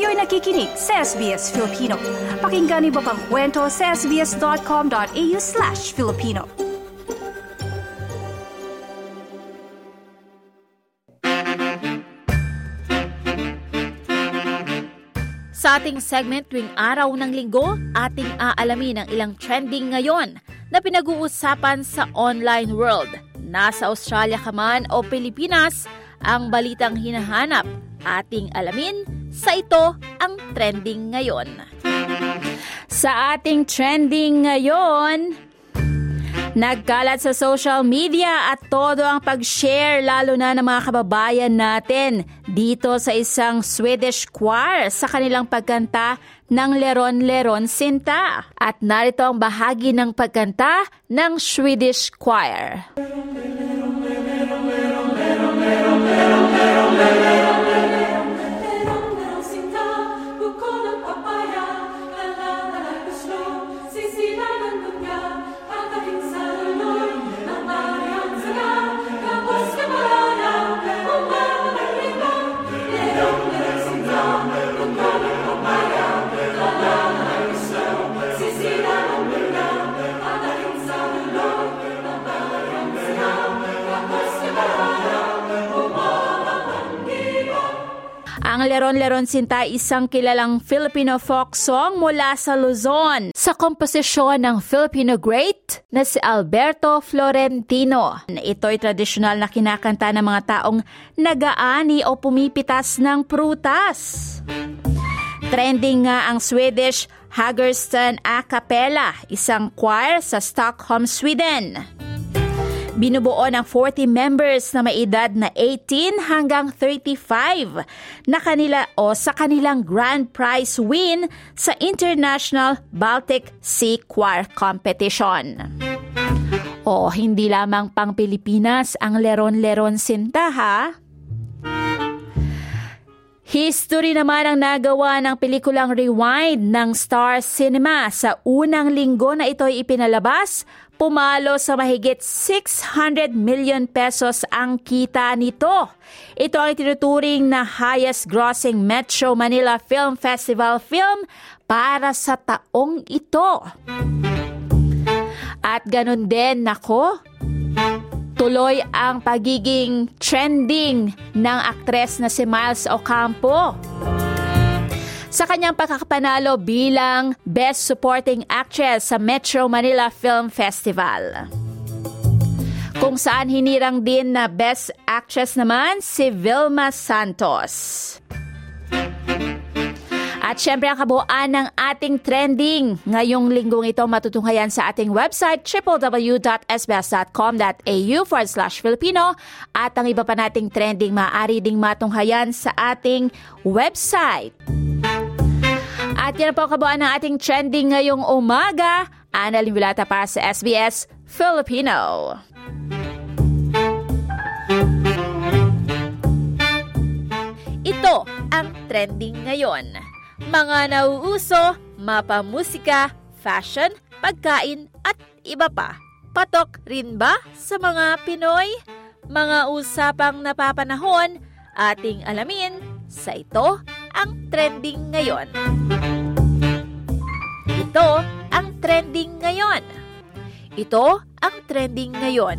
Kayo'y nakikinig sa SBS Filipino. Pakinggan niyo pa ang kwento sa sbs.com.au slash Filipino. Sa ating segment tuwing araw ng linggo, ating aalamin ang ilang trending ngayon na pinag-uusapan sa online world. Nasa Australia ka man o Pilipinas, ang balitang hinahanap ating alamin sa ito ang trending ngayon. Sa ating trending ngayon, Nagkalat sa social media at todo ang pag-share lalo na ng mga kababayan natin dito sa isang Swedish choir sa kanilang pagkanta ng Leron Leron Sinta. At narito ang bahagi ng pagkanta ng Swedish choir. Leron, Ang Leron-Leron Sinta isang kilalang Filipino folk song mula sa Luzon sa komposisyon ng Filipino great na si Alberto Florentino. Ito ay tradisyonal na kinakanta ng mga taong nagaani o pumipitas ng prutas. Trending nga ang Swedish Hagerston a cappella, isang choir sa Stockholm, Sweden. Binubuo ng 40 members na may edad na 18 hanggang 35 na kanila o sa kanilang grand prize win sa International Baltic Sea Choir Competition. O hindi lamang pang Pilipinas ang leron-leron sinta ha? History naman ang nagawa ng pelikulang Rewind ng Star Cinema sa unang linggo na ito ay ipinalabas Pumalo sa mahigit 600 million pesos ang kita nito. Ito ang tinuturing na highest grossing Metro Manila Film Festival film para sa taong ito. At ganun din, nako, tuloy ang pagiging trending ng aktres na si Miles Ocampo sa kanyang pagkakapanalo bilang Best Supporting Actress sa Metro Manila Film Festival. Kung saan hinirang din na Best Actress naman si Vilma Santos. At syempre ang kabuuan ng ating trending ngayong linggong ito matutunghayan sa ating website www.sbs.com.au forward slash Filipino at ang iba pa nating trending maaari ding matunghayan sa ating website. At yan po kabuuan ng ating trending ngayong umaga. Ana Limbulata para sa SBS Filipino. Ito ang trending ngayon. Mga nauuso, mapamusika, fashion, pagkain at iba pa. Patok rin ba sa mga Pinoy? Mga usapang napapanahon, ating alamin sa ito ang trending ngayon. Ito ang trending ngayon. Ito ang trending ngayon.